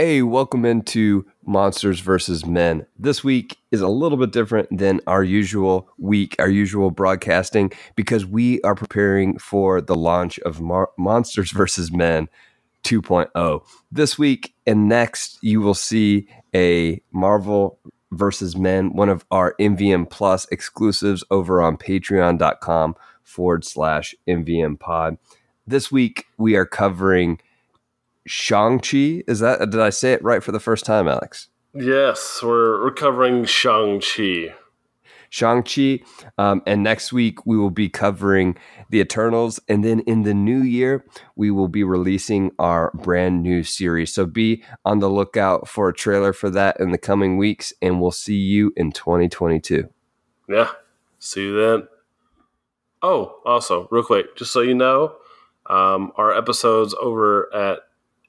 Hey, welcome into Monsters versus Men. This week is a little bit different than our usual week, our usual broadcasting, because we are preparing for the launch of Mar- Monsters versus Men 2.0. This week and next, you will see a Marvel versus Men, one of our MVM Plus exclusives over on patreon.com forward slash MVM pod. This week, we are covering Shang-Chi. Is that, did I say it right for the first time, Alex? Yes, we're recovering Shang-Chi. Shang-Chi. Um, and next week, we will be covering The Eternals. And then in the new year, we will be releasing our brand new series. So be on the lookout for a trailer for that in the coming weeks. And we'll see you in 2022. Yeah, see you then. Oh, also, real quick, just so you know, um, our episodes over at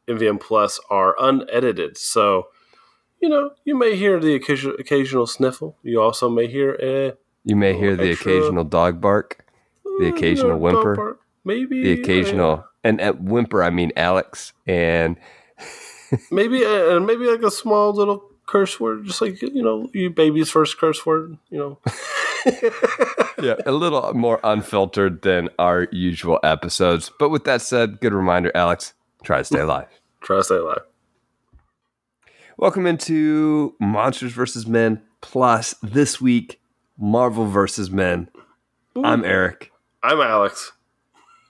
MVM Plus are unedited. So, you know, you may hear the occasional, occasional sniffle. You also may hear a. You may hear the extra- occasional dog bark, the uh, occasional you know, whimper, part- Maybe. the occasional, and at whimper, I mean Alex. And uh, maybe, uh, and maybe like a small little curse word, just like, you know, you baby's first curse word, you know. yeah, a little more unfiltered than our usual episodes. But with that said, good reminder, Alex, try to stay alive. Try to stay alive. Welcome into Monsters vs. Men plus this week Marvel vs. Men. I'm Eric, I'm Alex.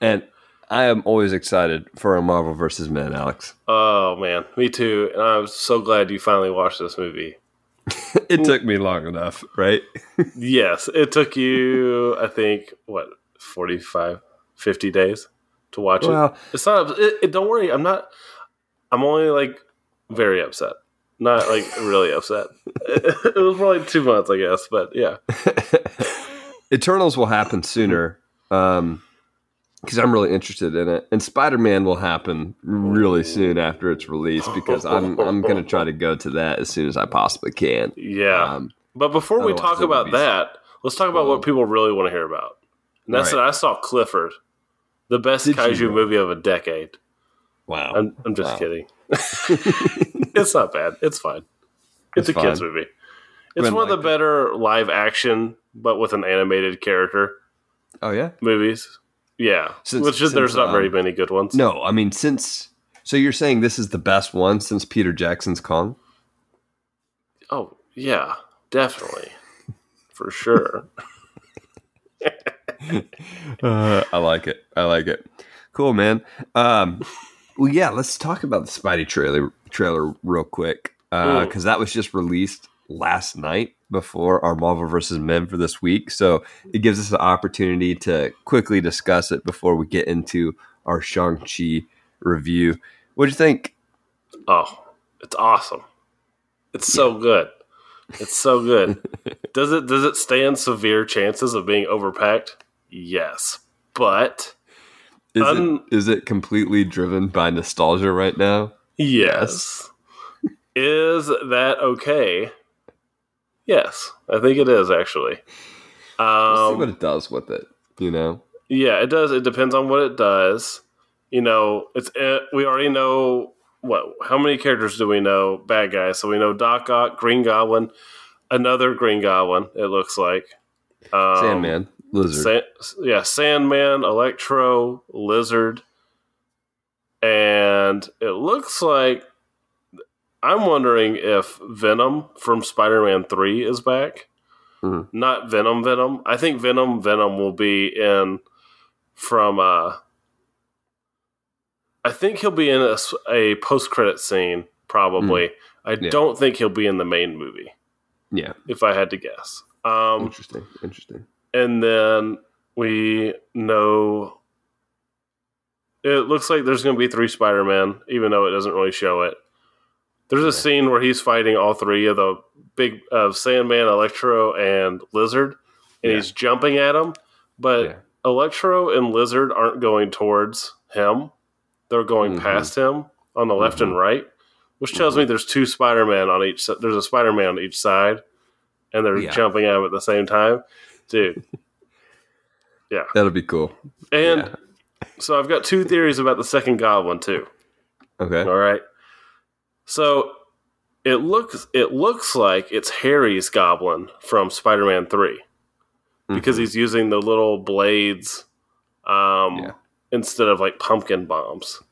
and I am always excited for a Marvel vs. Men, Alex. Oh, man. Me too. And I'm so glad you finally watched this movie. It took me long enough, right? Yes, it took you, I think, what, 45, 50 days to watch Well- it. It's not, it, it, don't worry, I'm not, I'm only like very upset. Not like really upset. it was probably two months, I guess, but yeah. Eternals will happen sooner because I'm really interested in it, and Spider Man will happen really soon after it's released because I'm I'm going to try to go to that as soon as I possibly can. Yeah. Um, but before we talk about that, let's talk about what people really want to hear about. And that's Right. that I saw Clifford, the best Did you kaiju really? movie of a decade. Wow, I'm, I'm just Wow. kidding. it's not bad. It's fine. It's, It's a kids movie. It's one of the better live action, but with an animated character oh yeah. movies. Yeah, Since- which is, there's since, not very um, many good ones. No, I mean since. So you're saying this is the best one since Peter Jackson's Kong? Oh yeah, definitely, for sure. Uh, I like it. I like it. Cool, man. Um, well, yeah, let's talk about the Spidey trailer trailer real quick uh, because that was just released last night before our Marvel vs. Men for this week. So it gives us an opportunity to quickly discuss it before we get into our Shang Chi review. What do you think? Oh, it's awesome. It's so good. It's so good. does it does it stand severe chances of being overpacked? Yes, but Is Um, it is it completely driven by nostalgia right now? Yes. is that okay? Yes, I think it is actually. We'll see what Um, it does with it. You know. yeah, it does. It depends on what it does. You know, it's eh, we already know what. How many characters do we know? Bad guys. So we know Doc Ock, Green Goblin, another Green Goblin. It looks like um, Sandman, Lizard. Sa- yeah, Sandman, Electro, Lizard, and it looks like I'm wondering if Venom from Spider-Man Three is back. Mhm. Not Venom, Venom. I think Venom, Venom will be in from. uh I think he'll be in a post-credit scene. Probably. I Yeah. don't think he'll be in the main movie. yeah, If I had to guess. Um, interesting. Interesting. And then we know it looks like there's going to be three Spider-Man, even though it doesn't really show it. There's a scene where he's fighting all three of the big of Sandman, Electro, and Lizard, and Yeah. he's jumping at him. But Yeah. Electro and Lizard aren't going towards him; they're going Mhm. past him on the left Mhm. and right, which tells Mhm. me there's two Spider-Man on each. There's a Spider-Man on each side, and they're Yeah. jumping at him at the same time, dude. Yeah, that'll be cool. And Yeah. so I've got two theories about the second Goblin too. Okay. All right. So it looks it looks like it's Harry's goblin from Spider-Man 3 because Mhm. he's using the little blades um, Yeah. instead of like pumpkin bombs.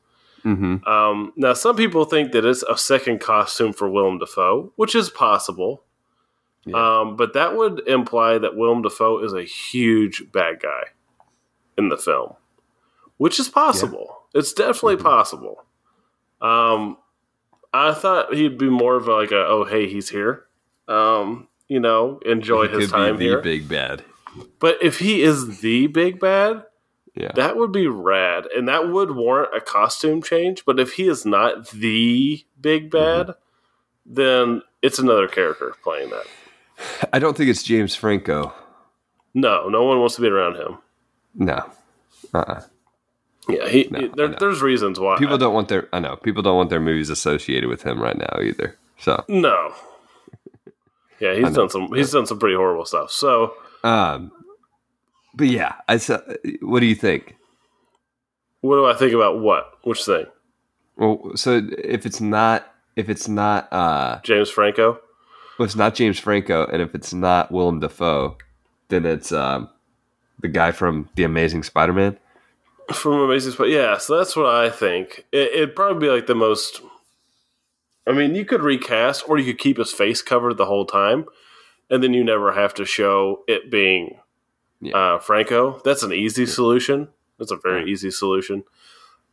Mhm. Um, now, some people think that it's a second costume for Willem Dafoe, which is possible. Yeah. Um, but that would imply that Willem Dafoe is a huge bad guy in the film, which is possible. It's definitely Mhm. possible. Um, I thought he'd be more of like a, oh, hey, he's here. Um, you know, enjoy He his time the here. big bad. But if he is the big bad, Yeah. that would be rad, and that would warrant a costume change. But if he is not the big Mm-hmm. bad, then it's another character playing that. I don't think it's James Franco. No, no one wants to be around him. No. Uh-uh. Yeah, he. No, he- there, there's reasons why People don't want their I know people don't want their movies associated with him right now either. So, No. Yeah, he's done some. He's done some pretty horrible stuff. So um, but yeah, I saw. What do you think? what do I think about what? Which thing? Well, so if it's not if it's not uh James Franco. If it's not James Franco and if it's not Willem Dafoe, then it's um the guy from The Amazing Spider-Man. from Amazing Spider. Yeah, so that's what I think. It, it'd probably be like the most. I mean, you could recast, or you could keep his face covered the whole time, and then you never have to show it being Yeah. uh, Franco. That's an easy solution. That's a very Yeah. easy solution.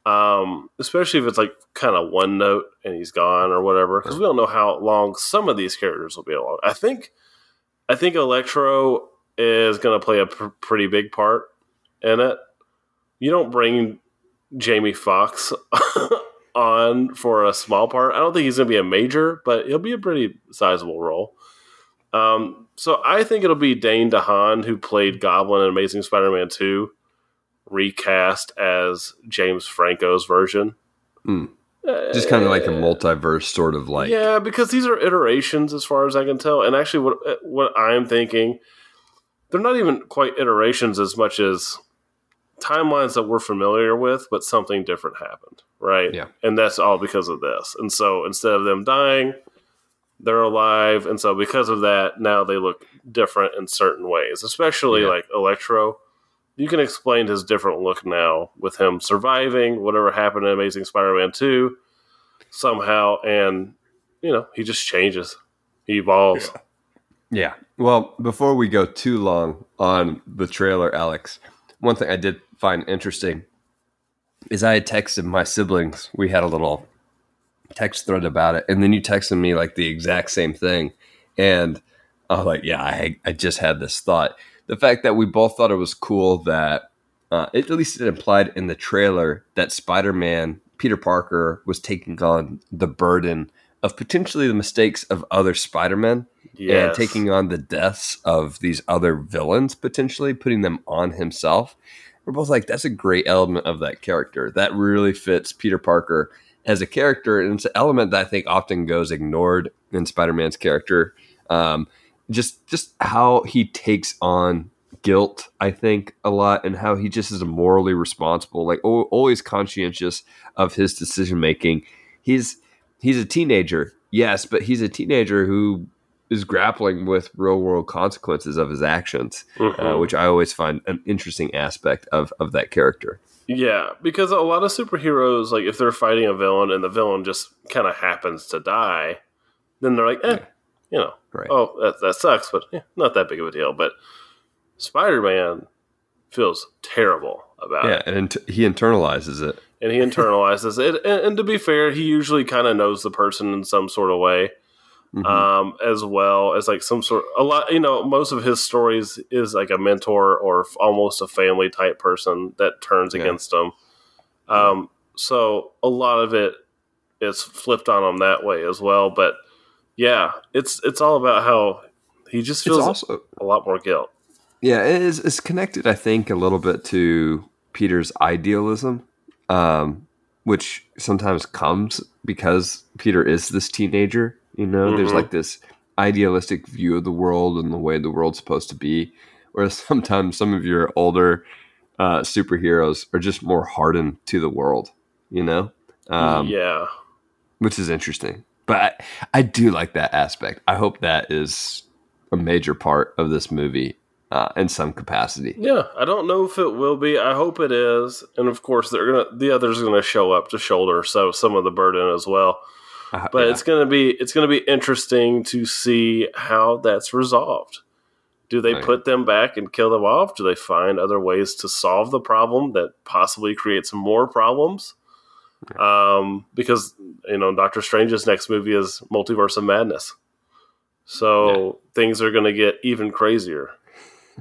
Um, especially if it's like kind of one note and he's gone or whatever, because we don't know how long some of these characters will be along. I think, I think Electro is going to play a pr- pretty big part in it. You don't bring Jamie Foxx on for a small part. I don't think he's going to be a major, but he'll be a pretty sizable role. Um, so I think it'll be Dane DeHaan who played Goblin in Amazing Spider-Man Two, recast as James Franco's version. Hmm. Just kind of like a multiverse sort of like yeah, because these are iterations as far as I can tell. And actually, what what I'm thinking, they're not even quite iterations as much as timelines that we're familiar with, but something different happened, right? Yeah. and that's all because of this. And so instead of them dying, they're alive, and so because of that, now they look different in certain ways, especially Yeah. like Electro. You can explain his different look now with him surviving whatever happened in Amazing Spider-Man Two somehow, and you know he just changes, he evolves. Yeah. Well, before we go too long on the trailer, Alex, one thing I did find interesting is I had texted my siblings. We had a little text thread about it, and then you texted me like the exact same thing, and I was like, "Yeah, I I just had this thought." The fact that we both thought it was cool that uh, at least it implied in the trailer that Spider-Man Peter Parker was taking on the burden of potentially the mistakes of other Spider-Men and taking on the deaths of these other villains, potentially putting them on himself. We're both like, that's a great element of that character. That really fits Peter Parker as a character, and it's an element that I think often goes ignored in Spider-Man's character. Um, just just how he takes on guilt, I think, a lot, and how he just is morally responsible, like al- always conscientious of his decision making. He's he's a teenager, yes, but he's a teenager who is grappling with real world consequences of his actions, uh, Mhm. which I always find an interesting aspect of of that character. Yeah, because a lot of superheroes, like if they're fighting a villain and the villain just kind of happens to die, then they're like, eh. You know, Right. oh, that, that sucks, but eh, not that big of a deal. But Spider Man feels terrible about yeah, it. and he internalizes it. And he internalizes it. And, and to be fair, he usually kind of knows the person in some sort of way. Mhm. um, as well as like some sort a lot you know most of his stories is like a mentor or almost a family type person that turns Yeah. against him um, so a lot of it is flipped on him that way as well but yeah it's it's all about how he just feels also a lot more guilt Yeah, it is, it's connected, I think, a little bit to Peter's idealism, um, which sometimes comes because Peter is this teenager. You know, there's Mhm. like this idealistic view of the world and the way the world's supposed to be. Whereas sometimes some of your older uh, superheroes are just more hardened to the world, you know, um, yeah which is interesting. But I, I do like that aspect. I hope that is a major part of this movie uh, in some capacity. Yeah, I don't know if it will be. I hope it is, and of course, they're gonna the others are gonna show up to shoulder so some of the burden as well. Uh, But yeah. it's gonna be it's gonna be interesting to see how that's resolved. Do they Right. put them back and kill them off? Do they find other ways to solve the problem that possibly creates more problems? Um, because you know, Doctor Strange's next movie is Multiverse of Madness, so things are going to get even crazier.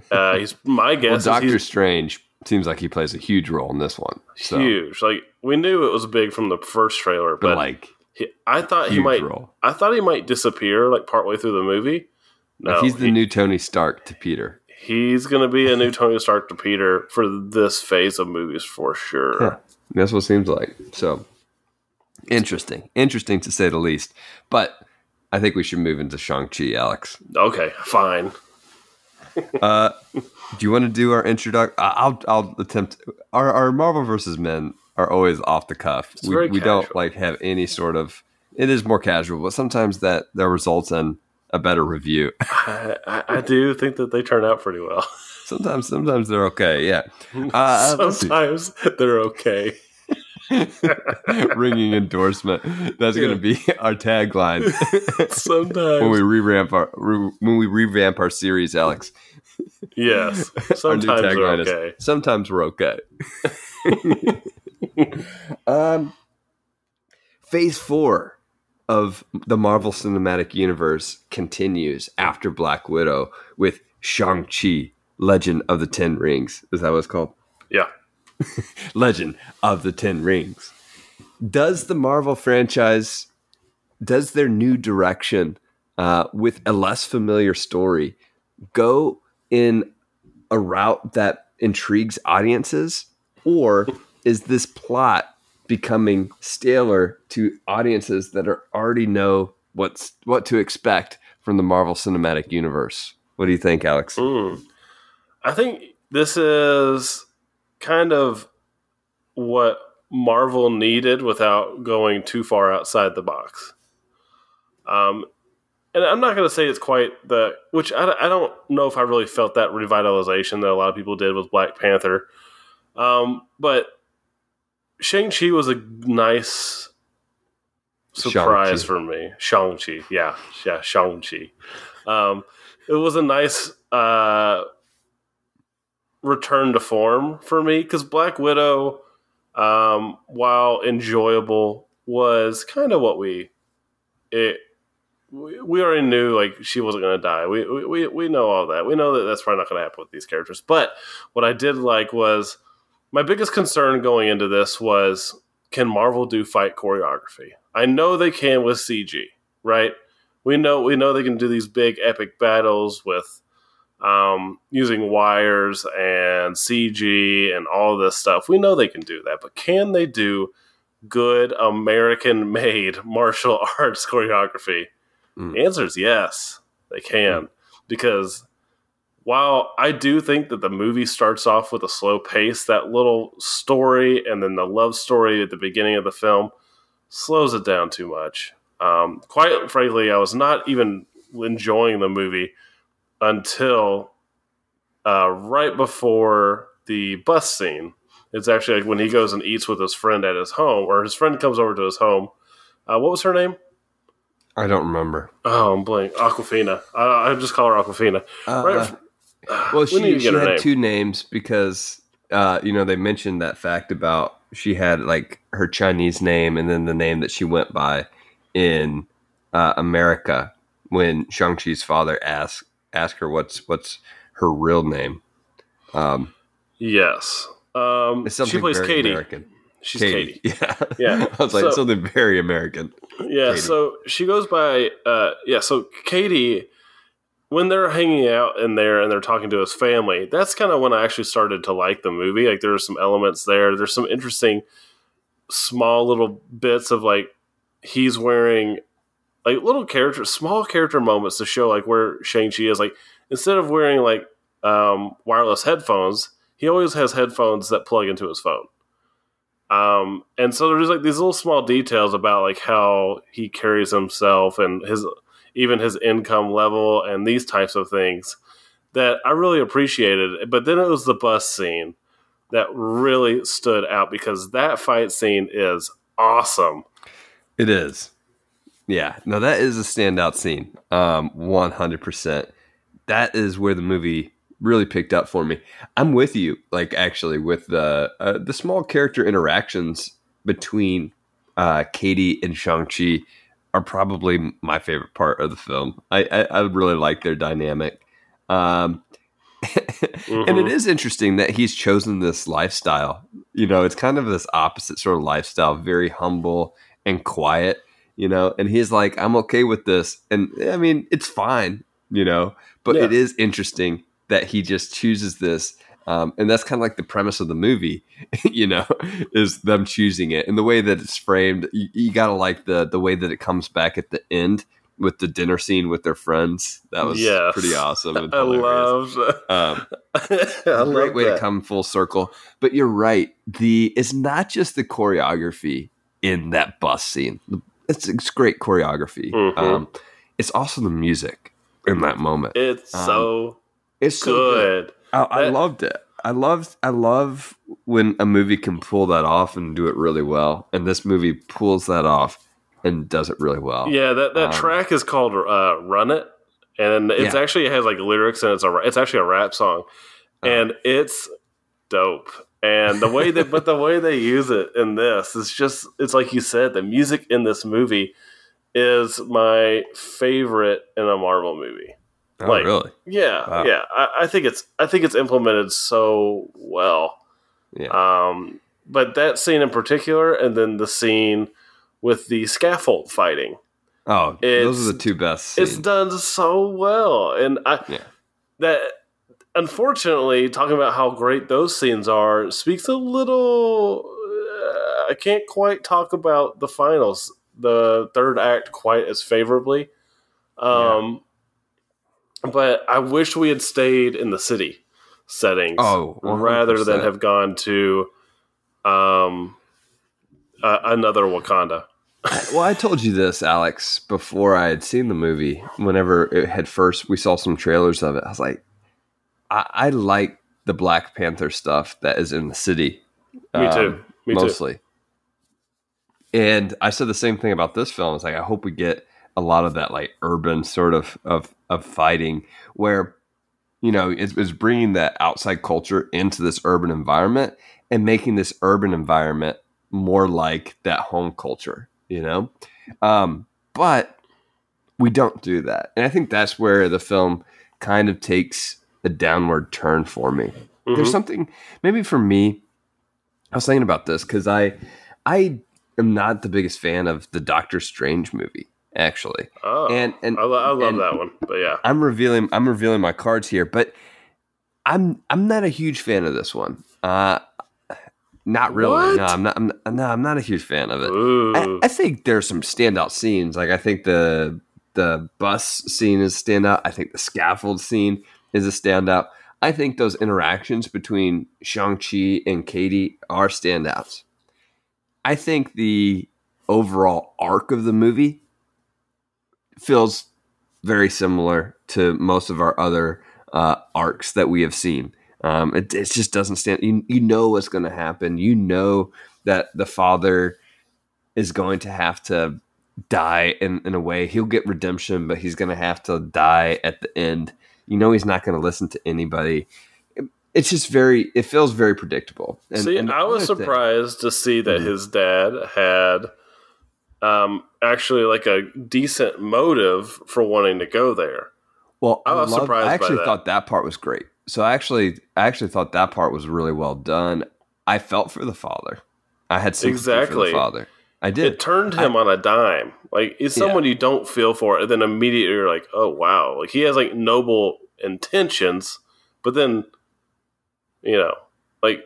Uh, he's my well, guess is Doctor Strange seems like he plays a huge role in this one. So, huge. Like we knew it was big from the first trailer, but but, like he, I thought he might. role. I thought he might disappear like partway through the movie. No, Like, he's the he- new Tony Stark to Peter. he's going to be a new Tony Stark to Peter for this phase of movies for sure. That's what it seems like. So interesting, interesting to say the least. But I think we should move into Shang Chi, Alex. Okay, fine. Uh, do you want to do our introduction? I'll I'll attempt. Our our Marvel versus Men are always off the cuff. It's we we don't like have any sort of. It is more casual, but sometimes that that results in a better review. I, I, I do think that they turn out pretty well. sometimes sometimes they're okay. Yeah. Uh. Sometimes they're okay. Ringing endorsement. That's going to be our tagline Sometimes, when we revamp our re- when we revamp our series, Alex. yes. Sometimes they're tagline is, okay. Sometimes we're okay. um, phase four of the Marvel Cinematic Universe continues after Black Widow with Shang Chi, Legend of the Ten Rings. Is that what it's called? Yeah. Legend of the Ten Rings. Does the Marvel franchise, does their new direction uh, with a less familiar story go in a route that intrigues audiences? Or is this plot becoming staler to audiences that are already know what's what to expect from the Marvel Cinematic Universe? What do you think, Alex? Mm. I think this is kind of what Marvel needed without going too far outside the box. Um, and I'm not going to say it's quite the, which I, I don't know if I really felt that revitalization that a lot of people did with Black Panther. Um, but Shang-Chi was a nice surprise Shang-Chi. for me. Shang-Chi. Yeah. Yeah. Shang-Chi. Um, it was a nice uh, return to form for me because Black Widow, um, while enjoyable, was kind of what we it. We we already knew like she wasn't going to die. We, we we know all that. We know that that's probably not going to happen with these characters. But what I did like was my biggest concern going into this was can Marvel do fight choreography? I know they can with CG, right? We know we know they can do these big epic battles with um, using wires and CG and all this stuff. We know they can do that, but can they do good American made martial arts choreography? Mm. The answer is yes, they can. Because while I do think that the movie starts off with a slow pace, that little story and then the love story at the beginning of the film slows it down too much. Um, quite frankly, I was not even enjoying the movie until uh, right before the bus scene. It's actually like when he goes and eats with his friend at his home, or his friend comes over to his home. Uh, what was her name? I don't remember. Oh, I'm blank. Awkwafina. I, I just call her Awkwafina. Uh, Right. Well, she, she had name. two names because uh, you know they mentioned that fact about she had like her Chinese name and then the name that she went by in uh, America when Shang Chi's father asked asked her what's what's her real name. Um, Yes. Um, she plays Katie. American. She's Katie. Yeah, Yeah. I was like So- something very American. Yeah, Katie. so she goes by uh yeah, so Katie when they're hanging out in there and they're talking to his family, that's kind of when I actually started to like the movie. Like there are some elements there. There's some interesting small little bits of like he's wearing like little character small character moments to show like where Shang-Chi is like instead of wearing like um wireless headphones, he always has headphones that plug into his phone. Um, and so there's like these little small details about like how he carries himself and his even his income level and these types of things that I really appreciated. But then it was the bus scene that really stood out because that fight scene is awesome. It is. Yeah. No, that is a standout scene. Um, 100%. That is where the movie really picked up for me. I'm with you, like actually with the uh, the small character interactions between uh, Katie and Shang Chi are probably my favorite part of the film. I I, I really like their dynamic. Um, mm-hmm. and it is interesting that he's chosen this lifestyle. You know, it's kind of this opposite sort of lifestyle, very humble and quiet. You know, and he's like, I'm okay with this, and I mean, it's fine. You know, but yeah. it is interesting that he just chooses this. Um, and that's kind of like the premise of the movie, you know, is them choosing it and the way that it's framed. You, you, gotta like the the way that it comes back at the end with the dinner scene with their friends. That was yes. pretty awesome. And I love um, a great way that. to come full circle. But you're right. The it's not just the choreography in that bus scene. It's, it's great choreography. Mm-hmm. Um, it's also the music in that moment. It's um, so it's so good. good. I, I loved it. I love I love when a movie can pull that off and do it really well. And this movie pulls that off and does it really well. Yeah, that that um, track is called uh, "Run It," and it's yeah. actually it has like lyrics and it's a it's actually a rap song, uh, and it's dope. And the way that but the way they use it in this is just it's like you said the music in this movie is my favorite in a Marvel movie. Oh, like, really? Yeah, wow. yeah. I, I, think it's I think it's implemented so well. Yeah. Um, but that scene in particular, and then the scene with the scaffold fighting. Oh, those are the two best. Scenes. It's done so well, and I yeah. that unfortunately talking about how great those scenes are speaks a little. Uh, I can't quite talk about the finals, the third act, quite as favorably. Um, but I wish we had stayed in the city settings. Oh, rather than have gone to um, uh, another Wakanda. well, I told you this, Alex, before I had seen the movie. Whenever it had first, we saw some trailers of it. I was like, I, I like the Black Panther stuff that is in the city. Me um, too. Me mostly. Too. And I said the same thing about this film. It's like I hope we get a lot of that like urban sort of of of fighting where you know it's, it's bringing that outside culture into this urban environment and making this urban environment more like that home culture you know um, but we don't do that and i think that's where the film kind of takes a downward turn for me mm-hmm. there's something maybe for me i was thinking about this because i i am not the biggest fan of the doctor strange movie actually. Oh, and and I, I love and that one. But yeah, I'm revealing I'm revealing my cards here, but I'm I'm not a huge fan of this one. Uh, not really. What? No, I'm not. I'm, no, I'm not a huge fan of it. I, I, think there's some standout scenes. Like I think the the bus scene is standout. I think the scaffold scene is a standout. I think those interactions between Shang Chi and Katie are standouts. I think the overall arc of the movie feels very similar to most of our other uh, arcs that we have seen. Um, it, it, just doesn't stand. You, you know what's going to happen. You know that the father is going to have to die in, in a way. He'll get redemption, but he's going to have to die at the end. You know he's not going to listen to anybody. It, it's just very. It feels very predictable. And, see, and I was surprised thing, to see that mm-hmm. his dad had um, actually like a decent motive for wanting to go there. Well, I was I surprised. I actually thought that part was great. So I actually, I actually thought that part was really well done. I felt for the father. I had exactly. for the father. I did. It turned him I, on a dime. Like it's someone yeah. you don't feel for, and then immediately you're like, oh wow, like he has like noble intentions, but then you know, like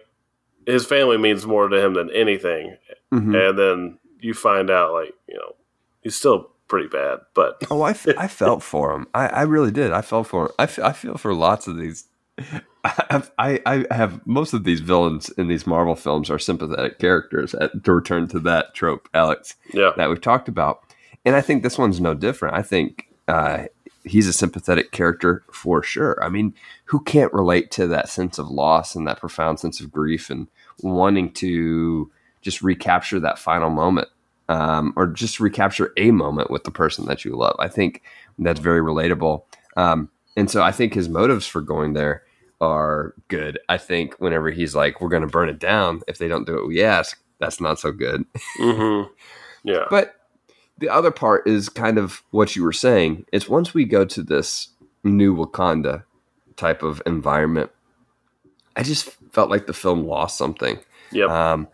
his family means more to him than anything, mm-hmm. and then you find out like you know he's still pretty bad. But oh, I, f- I felt for him. I, I really did. I felt for him. I, f- I feel for lots of these I, I, I have most of these villains in these Marvel films are sympathetic characters. At, to return to that trope, Alex, Yeah. that we've talked about, and I think this one's no different. I think uh, he's a sympathetic character for sure. I mean, who can't relate to that sense of loss and that profound sense of grief and wanting to just recapture that final moment um, or just recapture a moment with the person that you love? I think that's very relatable. Um, and so I think his motives for going there are good. I think whenever he's like, we're going to burn it down if they don't do what we ask, that's not so good. Mm-hmm. Yeah. But the other part is kind of what you were saying. It's once we go to this new Wakanda type of environment, I just felt like the film lost something. Yep. Um,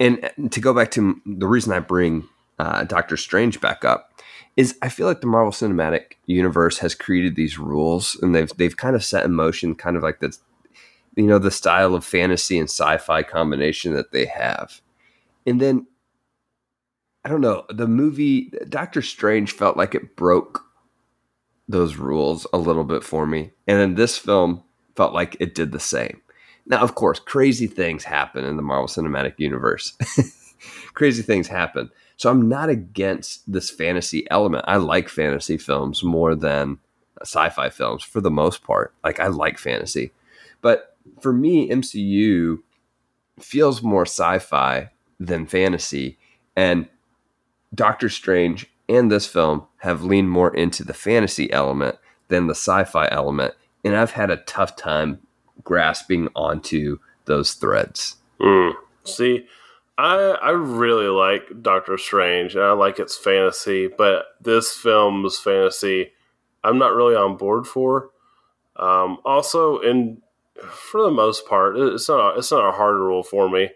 and to go back to the reason I bring uh, Doctor Strange back up is I feel like the Marvel Cinematic Universe has created these rules, and they've they've kind of set in motion, kind of like the you know the style of fantasy and sci-fi combination that they have, and then I don't know the movie Doctor Strange felt like it broke those rules a little bit for me, and then this film felt like it did the same. Now, of course, crazy things happen in the Marvel Cinematic Universe. crazy things happen. So I'm not against this fantasy element. I like fantasy films more than sci-fi films for the most part. Like I like fantasy. But for me, MCU feels more sci-fi than fantasy and Doctor Strange and this film have leaned more into the fantasy element than the sci-fi element and I've had a tough time grasping onto those threads. Mm. See, I I really like Doctor Strange and I like its fantasy, but this film's fantasy I'm not really on board for. Um, also, in for the most part, it's not a, it's not a hard rule for me,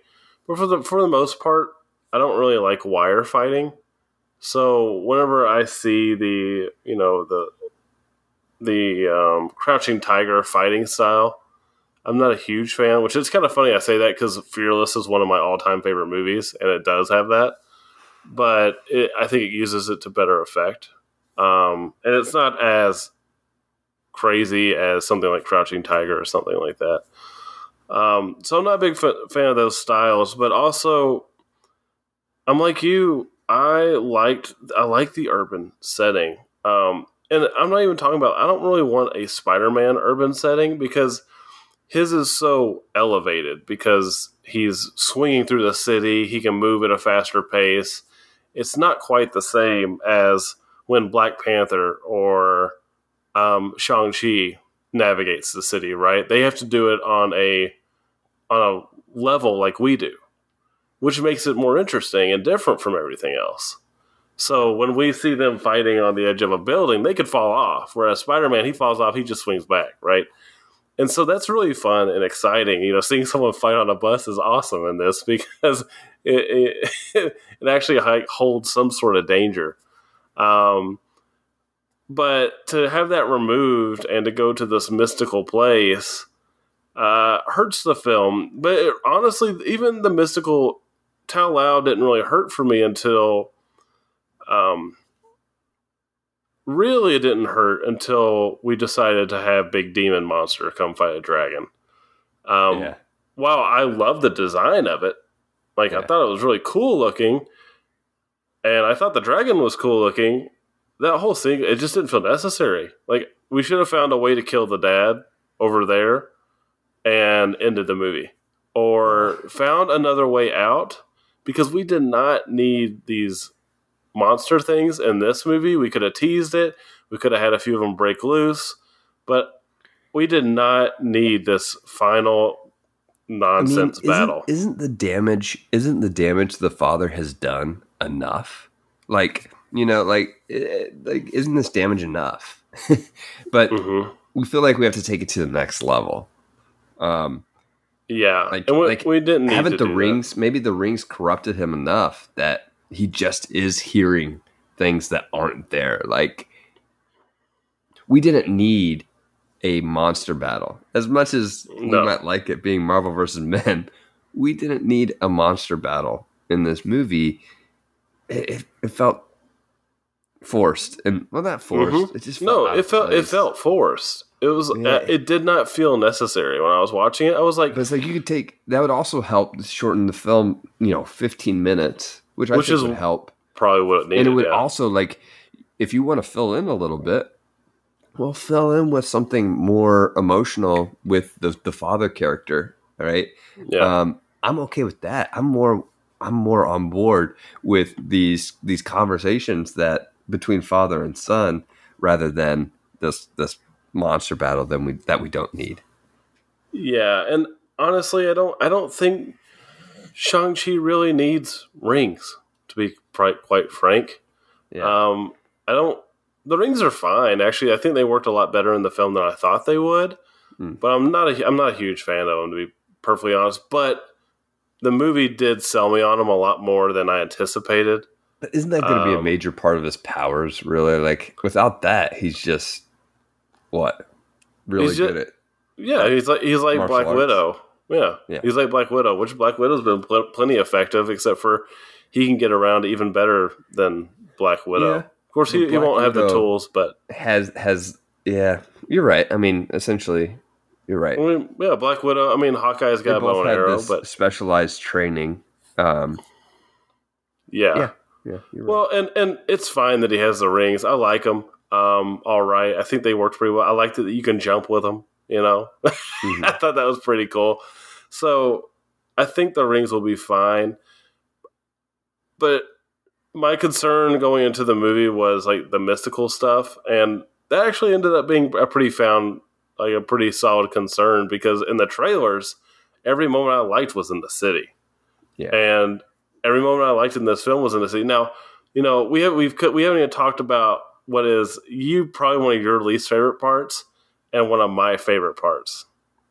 but for the for the most part, I don't really like wire fighting. So whenever I see the you know the the um, crouching tiger fighting style, I'm not a huge fan, which is kind of funny I say that because Fearless is one of my all time favorite movies, and it does have that. But it, I think it uses it to better effect. Um, and it's not as crazy as something like Crouching Tiger or something like that. Um, so I'm not a big fa- fan of those styles, but also I'm like you. I liked I like the urban setting. Um, and I'm not even talking about. I don't really want a Spider-Man urban setting because his is so elevated because he's swinging through the city. He can move at a faster pace. It's not quite the same as when Black Panther or um, Shang Chi navigates the city. Right? They have to do it on a on a level like we do, which makes it more interesting and different from everything else. So when we see them fighting on the edge of a building, they could fall off. Whereas Spider Man, he falls off, he just swings back, right? And so that's really fun and exciting. You know, seeing someone fight on a bus is awesome in this because it it, it actually holds some sort of danger. Um, but to have that removed and to go to this mystical place uh, hurts the film. But it, honestly, even the mystical Ta Lo didn't really hurt for me until um, really it didn't hurt until we decided to have Big Demon Monster come fight a dragon. Um, yeah. While I love the design of it, like I thought it was really cool looking, and I thought the dragon was cool looking. That whole thing, it just didn't feel necessary. Like we should have found a way to kill the dad over there and ended the movie, or found another way out because we did not need these monster things in this movie. We could have teased it. We could have had a few of them break loose, but we did not need this final I mean, nonsense isn't- battle. Isn't the damage isn't the damage the father has done enough? Like you know, like eh, like isn't this damage enough? but hmm we feel like we have to take it to the next level. Um, Yeah, Like- we, like, we didn't need haven't the do that. rings? Maybe the rings corrupted him enough that he just is hearing things that aren't there. Like we didn't need a monster battle as much as No. we might like it being Marvel versus Men. We didn't need a monster battle in this movie. It, it, it felt forced and well not forced Mhm. it just No, it felt it felt forced. It was Yeah. uh, it did not feel necessary when I was watching it. I was like, but it's like you could take that would also help shorten the film you know 15 minutes which i Which think would help probably what it needed. and it would yeah. also like if you want to fill in a little bit well fill in with something more emotional with the the father character all right yeah. um i'm okay with that i'm more i'm more on board with these these conversations that between father and son rather than this this monster battle that we that we don't need Yeah, and honestly, I don't I don't think Shang Chi really needs rings. To be quite frank, yeah um, I don't. The rings are fine. Actually, I think they worked a lot better in the film than I thought they would. Hmm. But I'm not a I'm not a huge fan of them to be perfectly honest. But the movie did sell me on them a lot more than I anticipated. But isn't that going to be a Um, major part of his powers? Really, like without that, he's just what really He's ju- good at. Yeah, he's like he's like Black arts. Widow. Yeah. Yeah. he's like Black Widow, which Black Widow's been pl- plenty effective, except for he can get around even better than Black Widow. Yeah. Of course, he, he won't have the tools, but Has has yeah, you're right. I mean, essentially, you're right. I mean, yeah, Black Widow. I mean, Hawkeye's got a bow and arrow, but specialized training. Um, yeah. Yeah. Yeah, right. Well, and and it's fine that he has the rings. I like them. Um, all right. I think they worked pretty well. I liked it that you can jump with them. You know, Mhm. I thought that was pretty cool. So I think the rings will be fine. But my concern going into the movie was like the mystical stuff, and that actually ended up being a pretty found like a pretty solid concern because in the trailers, every moment I liked was in the city, Yeah. and every moment I liked in this film was in the city. Now, you know, we have we've we haven't even talked about what is you probably one of your least favorite parts and one of my favorite parts.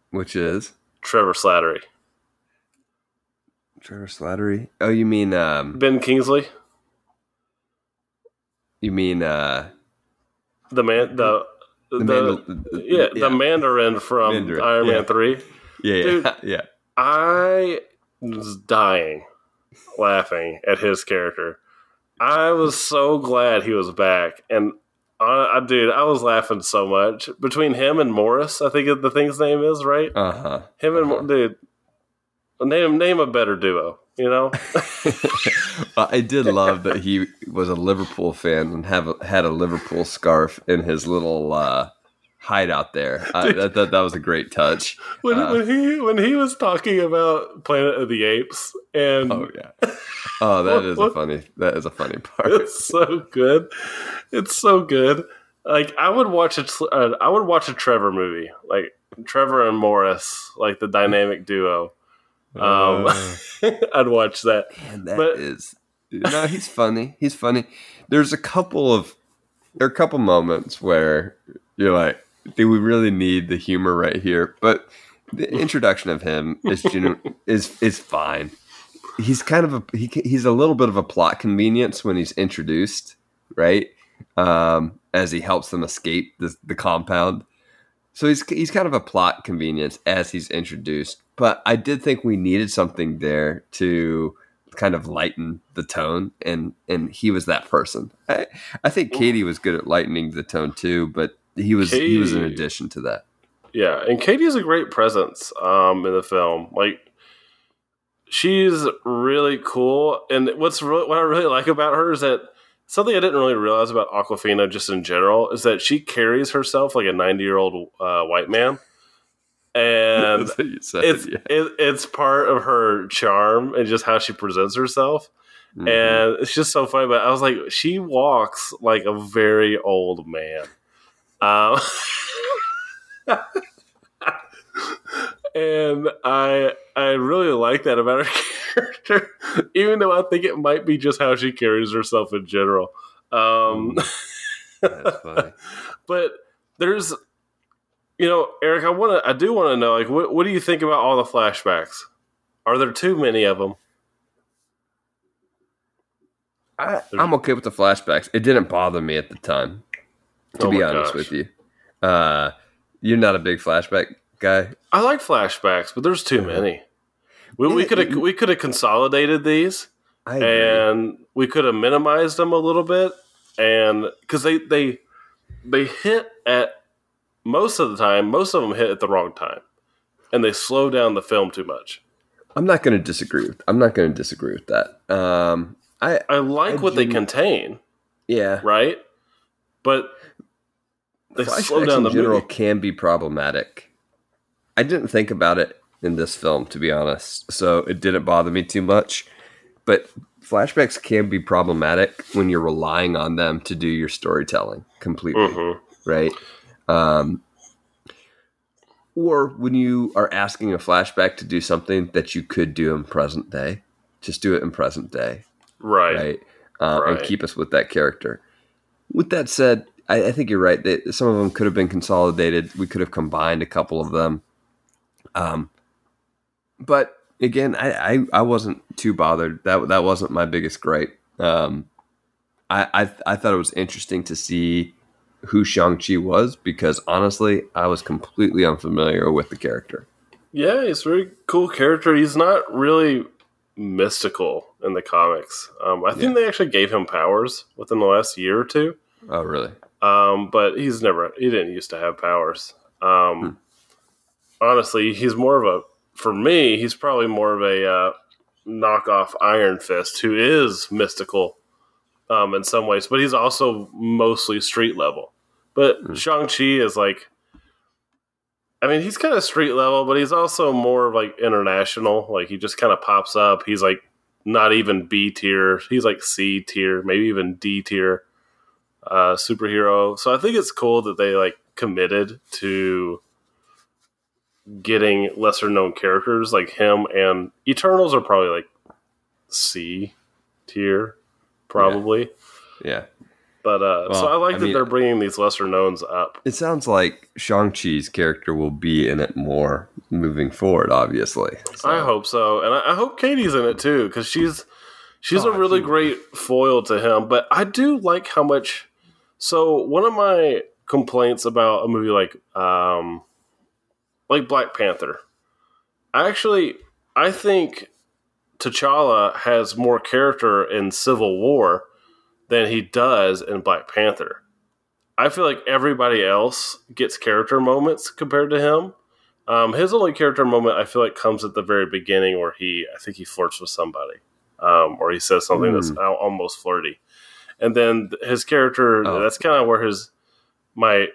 Which is Trevor Slattery, Trevor Slattery. Oh, you mean um, Ben Kingsley, you mean uh, the man, the the, the, Mandal- yeah, the Mandarin from Mandarin, Iron yeah. Man Three. yeah, yeah, dude. yeah. I was dying laughing at his character. I was so glad he was back, and I, I dude, I was laughing so much between him and Morris. I think the thing's name is right. Uh huh. Him and Mor- dude, name name a better duo. You know, I did love that he was a Liverpool fan and have a, had a Liverpool scarf in his little uh, hideout there. I, that, that that was a great touch. when, Uh, when he when he was talking about Planet of the Apes, and Oh yeah. Oh, that is a funny. That is a funny part. it's so good. It's so good. Like I would watch a uh, I would watch a Trevor movie, like Trevor and Morris, like the dynamic duo. Um, Uh, I'd watch that. man, that but- is- no. He's funny. He's funny. There's a couple of there are a couple moments where you're like, do we really need the humor right here? But the introduction of him is is is fine. He's kind of a he, he's a little bit of a plot convenience when he's introduced, right? Um, as he helps them escape the the compound. So he's he's kind of a plot convenience as he's introduced. But I did think we needed something there to kind of lighten the tone, and and he was that person. I, I think Katie was good at lightening the tone too, but he was he was an addition to that. Yeah, and Katie's a great presence um, in the film. Like she's really cool, and what's re- what I really like about her is that something I didn't really realize about Awkwafina just in general is that she carries herself like a ninety year old uh, white man, and That's what you said, it's yeah. it, it's part of her charm and just how she presents herself. Mhm. and it's just so funny. But I was like, she walks like a very old man. Um, and I I really like that about her character, even though I think it might be just how she carries herself in general. Um, That's funny. but there's, you know, Eric, I want to, I do want to know, like, what, what do you think about all the flashbacks? Are there too many of them? I, I'm okay with the flashbacks. It didn't bother me at the time, to Oh be honest gosh. with you. Uh, you're not a big flashback guy. I like flashbacks, but there's too many. We, we could have we could have consolidated these, and we could have minimized them a little bit, and because they they they hit at most of the time, most of them hit at the wrong time, and they slow down the film too much. I'm not going to disagree with. I'm not going to disagree with that. Um, I I like I what they contain, yeah. right? But they slow Flashbacks down in the general movie. can be problematic. I didn't think about it in this film, to be honest, so it didn't bother me too much. But flashbacks can be problematic when you're relying on them to do your storytelling completely, Mhm. right? Um, or when you are asking a flashback to do something that you could do in present day, just do it in present day Right. right? Uh, And keep us with that character. With that said, I, I think you're right. That some of them could have been consolidated. We could have combined a couple of them. Um, but again, I, I, I wasn't too bothered. That that wasn't my biggest gripe. Um, I, I I thought it was interesting to see who Shang Chi was because honestly, I was completely unfamiliar with the character. Yeah, he's a very cool character. He's not really mystical in the comics. Um, I think they actually gave him powers within the last year or two. Oh, really? Um, but he's never he didn't used to have powers. Um, Honestly, he's more of a for me. He's probably more of a uh, knockoff Iron Fist, who is mystical um, in some ways, but he's also mostly street level. But Shang Chi is like, I mean, he's kind of street level, but he's also more of like international. Like he just kind of pops up. He's like not even B tier. He's like C tier, maybe even D tier uh, superhero. So I think it's cool that they like committed to getting lesser known characters like him and Eternals are probably like C tier, probably. Yeah. But uh, so I like I that mean- they're bringing these lesser knowns up. It sounds like Shang-Chi's character will be in it more moving forward, obviously. So- I hope so, and I, I hope Katy's in it too because she's she's Oh, a really great foil to him. But I do like how much. So one of my complaints about a movie like um, like Black Panther, I actually I think T'Challa has more character in Civil War than he does in Black Panther. I feel like everybody else gets character moments compared to him. Um, his only character moment, I feel like, comes at the very beginning where he, I think he flirts with somebody, um, or he says something that's almost flirty, and then his character. Oh. That's kind of where his my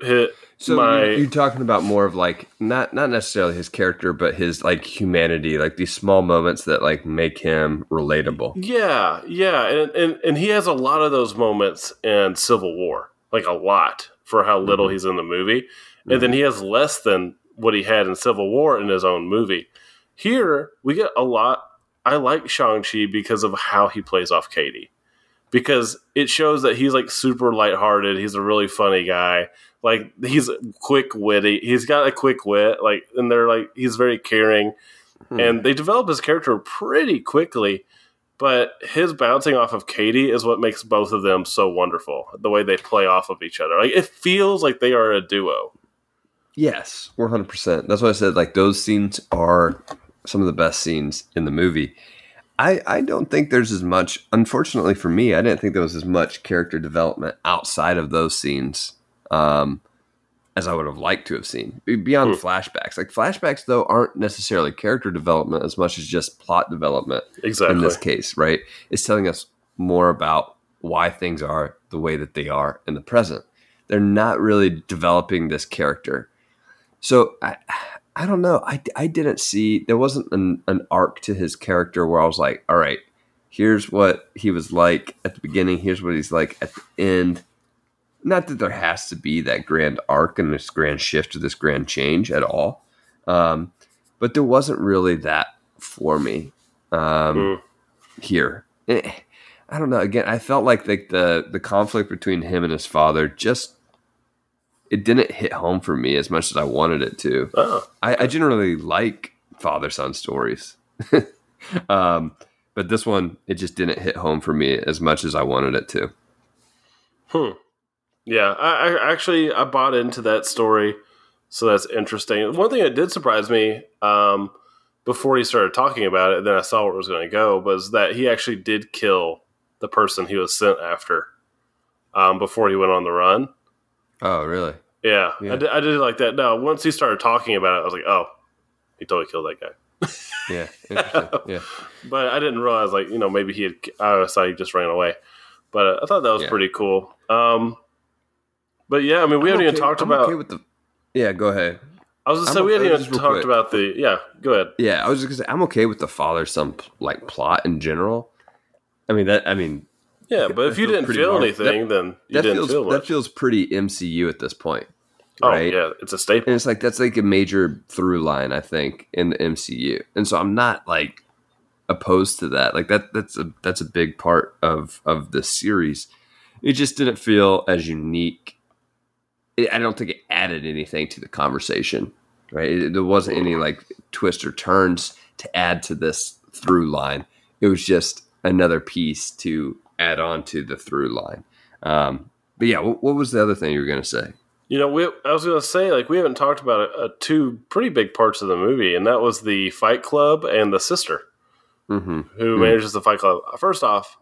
hit So my you're, talking about more of like not not necessarily his character, but his like humanity, like these small moments that like make him relatable. Yeah, yeah, and, and and he has a lot of those moments in Civil War, like a lot for how little Mhm. he's in the movie, and then he has less than what he had in Civil War in his own movie. Here we get a lot. I like Shang Chi because of how he plays off Katy, because it shows that he's like super lighthearted. He's a really funny guy. Like he's quick witty. He's got a quick wit. Like and they're like he's very caring Hmm. and they develop his character pretty quickly. But his bouncing off of Katy is what makes both of them so wonderful. The way they play off of each other, like it feels like they are a duo. Yes, one hundred percent. That's why I said like those scenes are some of the best scenes in the movie. I I don't think there's as much. Unfortunately for me, I didn't think there was as much character development outside of those scenes um, as I would have liked to have seen Be- beyond flashbacks. Like flashbacks though aren't necessarily character development as much as just plot development. Exactly. in this case, right? It's telling us more about why things are the way that they are in the present. They're not really developing this character. So I, I don't know. I, I didn't see there wasn't an, an arc to his character where I was like, all right, here's what he was like at the beginning. Here's what he's like at the end. Not that there has to be that grand arc and this grand shift or this grand change at all, um, but there wasn't really that for me um, Mm. here. Eh, I don't know. Again, I felt like the, the the conflict between him and his father just it didn't hit home for me as much as I wanted it to. Oh, I, I generally like father son stories, um, but this one it just didn't hit home for me as much as I wanted it to. hmm. Yeah, I, I actually I bought into that story, so that's interesting. One thing that did surprise me um, before he started talking about it, and then I saw where it was going to go, was that he actually did kill the person he was sent after. um, before he went on the run. Oh, really? Yeah, Yeah. I, did, I did like that. No, once he started talking about it, I was like, oh, he totally killed that guy. Yeah, yeah, But I didn't realize, like, you know, maybe he had, I thought he just ran away. But uh, I thought that was Yeah. pretty cool. Um, but yeah, I mean, we I'm haven't even talked I'm about. okay with the. Yeah, go ahead. I was just saying, we okay- hadn't even talked quick. about the. Yeah, go ahead. Yeah, I was just gonna say I'm okay with the father son like plot in general. I mean that. I mean Yeah, but if you didn't feel anything, then you that didn't feels feel that feels pretty MCU at this point, oh, right? yeah, it's a staple. And it's like that's like a major through line, I think, in the MCU. And so I'm not like opposed to that. Like that that's a that's a big part of of the series. It just didn't feel as unique. It, I don't think it added anything to the conversation, right? It, there wasn't any like twists or turns to add to this through line. It was just another piece to add on to the through line. Um, but yeah, what, what was the other thing you were going to say? You know, we, I was going to say, like, we haven't talked about uh, two pretty big parts of the movie, and that was the Fight Club and the sister Mm-hmm. who Mm. manages the Fight Club. First off,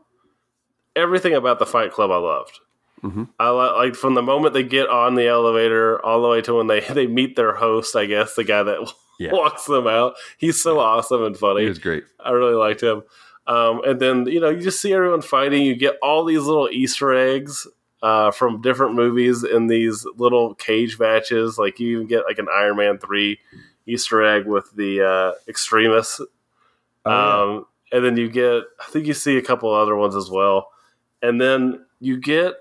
everything about the Fight Club I loved. Mhm. I li- like from the moment they get on the elevator all the way to when they they meet their host. I guess the guy that Yeah. walks them out. He's so awesome and funny. It was great. I really liked him. Um, and then you know you just see everyone fighting. You get all these little Easter eggs uh, from different movies in these little cage matches. Like you even get like an Iron Man three Easter egg with the uh, extremists. Oh, um, and then you get I think you see a couple other ones as well. And then you get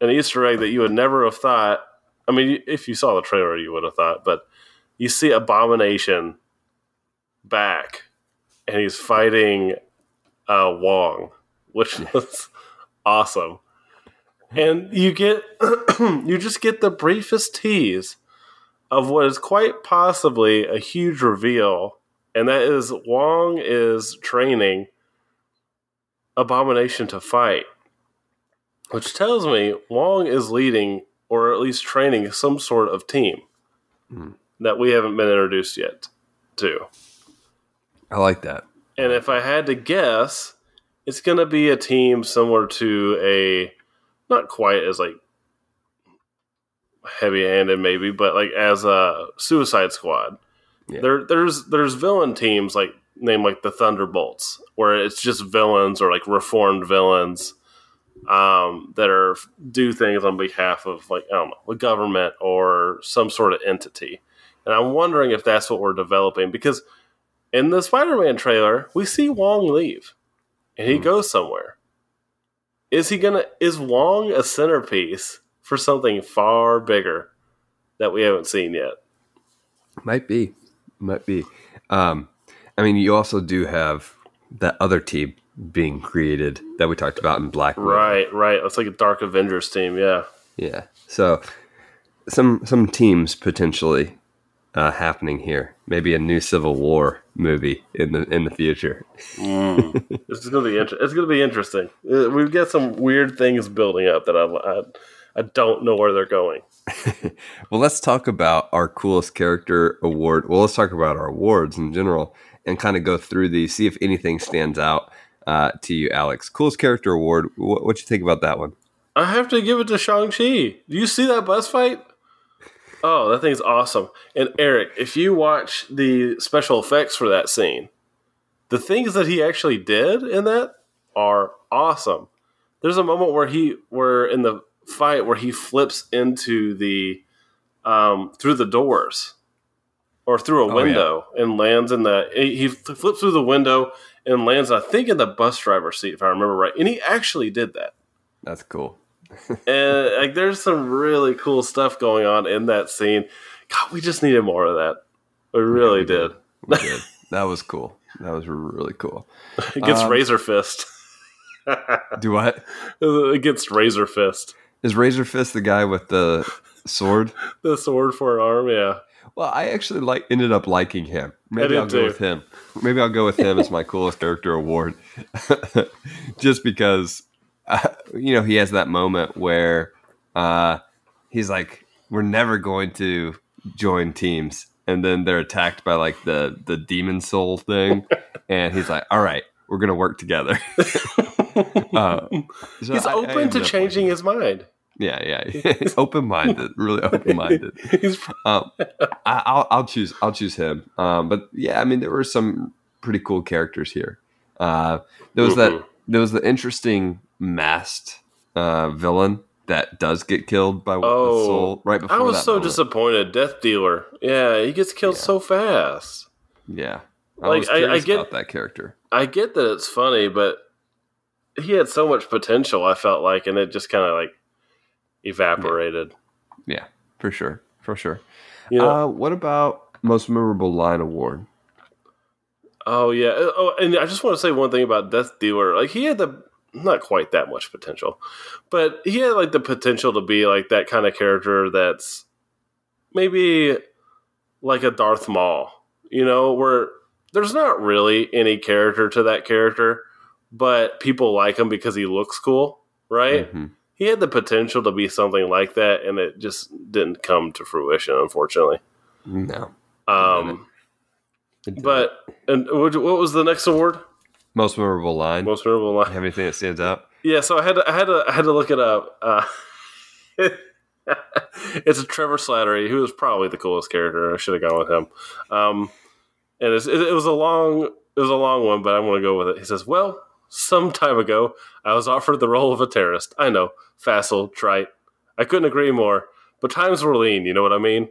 an Easter egg that you would never have thought. I mean, if you saw the trailer, you would have thought, but you see Abomination back, and he's fighting uh, Wong, which was awesome. And you get you just get the briefest tease of what is quite possibly a huge reveal, and that is Wong is training Abomination to fight, which tells me Wong is leading or at least training some sort of team Hmm. that we haven't been introduced yet to. I like that. And if I had to guess, it's going to be a team similar to a not quite as like heavy-handed maybe, but like as a Suicide Squad. Yeah. There there's there's villain teams like named like the Thunderbolts where it's just villains or like reformed villains um, that are do things on behalf of like I don't know, the government or some sort of entity. And I'm wondering if that's what we're developing because in the Spider-Man trailer, we see Wong leave, and he Hmm. goes somewhere. Is he gonna? Is Wong a centerpiece for something far bigger that we haven't seen yet? Might be. Might be. Um, I mean, you also do have that other team being created that we talked about in Black. Right, right. It's like a Dark Avengers team. Yeah, Yeah. So some some teams potentially uh, happening here. Maybe a new Civil War movie in the in the future. this is gonna be inter- it's gonna be interesting. Uh, We've got some weird things building up that I, I I don't know where they're going. Well, let's talk about our coolest character award. Well, let's talk about our awards in general and kind of go through these, see if anything stands out uh, to you, Alex. Coolest character award. What what you think about that one? I have to give it to Shang-Chi. Do you see that bus fight? Oh, that thing's awesome. And Eric, if you watch the special effects for that scene, the things that he actually did in that are awesome. There's a moment where he where in the fight where he flips into the um through the doors or through a Oh, yeah. window and lands in the he he flips through the window and lands I think in the bus driver's seat if I remember right. And he actually did that That's cool. And like there's some really cool stuff going on in that scene. God, we just needed more of that. We really we did. did. We did. that was cool. That was really cool. Against Um, Razor Fist. Do what? Against Razor Fist. Is Razor Fist the guy with the sword? The sword for an arm, yeah. Well, I actually like ended up liking him. Maybe I'll go too. with him. Maybe I'll go with him as my coolest character award, just because uh, you know he has that moment where uh, he's like, "We're never going to join teams," and then they're attacked by like the the demon soul thing, and he's like, "All right, we're gonna work together." Uh, so He's I- I open ended to changing his mind. Yeah, yeah, open minded, really open minded. He's Um, I, I'll I'll choose I'll choose him. Um, but yeah, I mean there were some pretty cool characters here. Uh, there was Mhm. that there was the interesting masked uh, villain that does get killed by Oh, the soul right before I was so moment. disappointed. Death Dealer. Yeah, he gets killed Yeah. so fast. Yeah, I Like, was I- I get- about that character. I get that it's funny, but he had so much potential. I felt like, and it just kind of like evaporated. Yeah, for sure, for sure. You know? uh, what about most memorable line award? oh yeah. Oh, and I just want to say one thing about Death Dealer. Like he had the not quite that much potential, but he had like the potential to be like that kind of character that's maybe like a Darth Maul. You know, where there's not really any character to that character, but people like him because he looks cool, right? Mhm. he had the potential to be something like that, and it just didn't come to fruition, unfortunately. No, Um, but and what was the next award? Most memorable line. Most memorable line. Have anything that stands out? Yeah, so I had to, I had to I had to look it up. Uh, it's a Trevor Slattery, who is probably the coolest character. I should have gone with him. Um, and it's, it, it was a long it was a long one, but I'm going to go with it. He says, "Well, some time ago, I was offered the role of a terrorist. I know, facile, trite. I couldn't agree more, but times were lean. You know what I mean."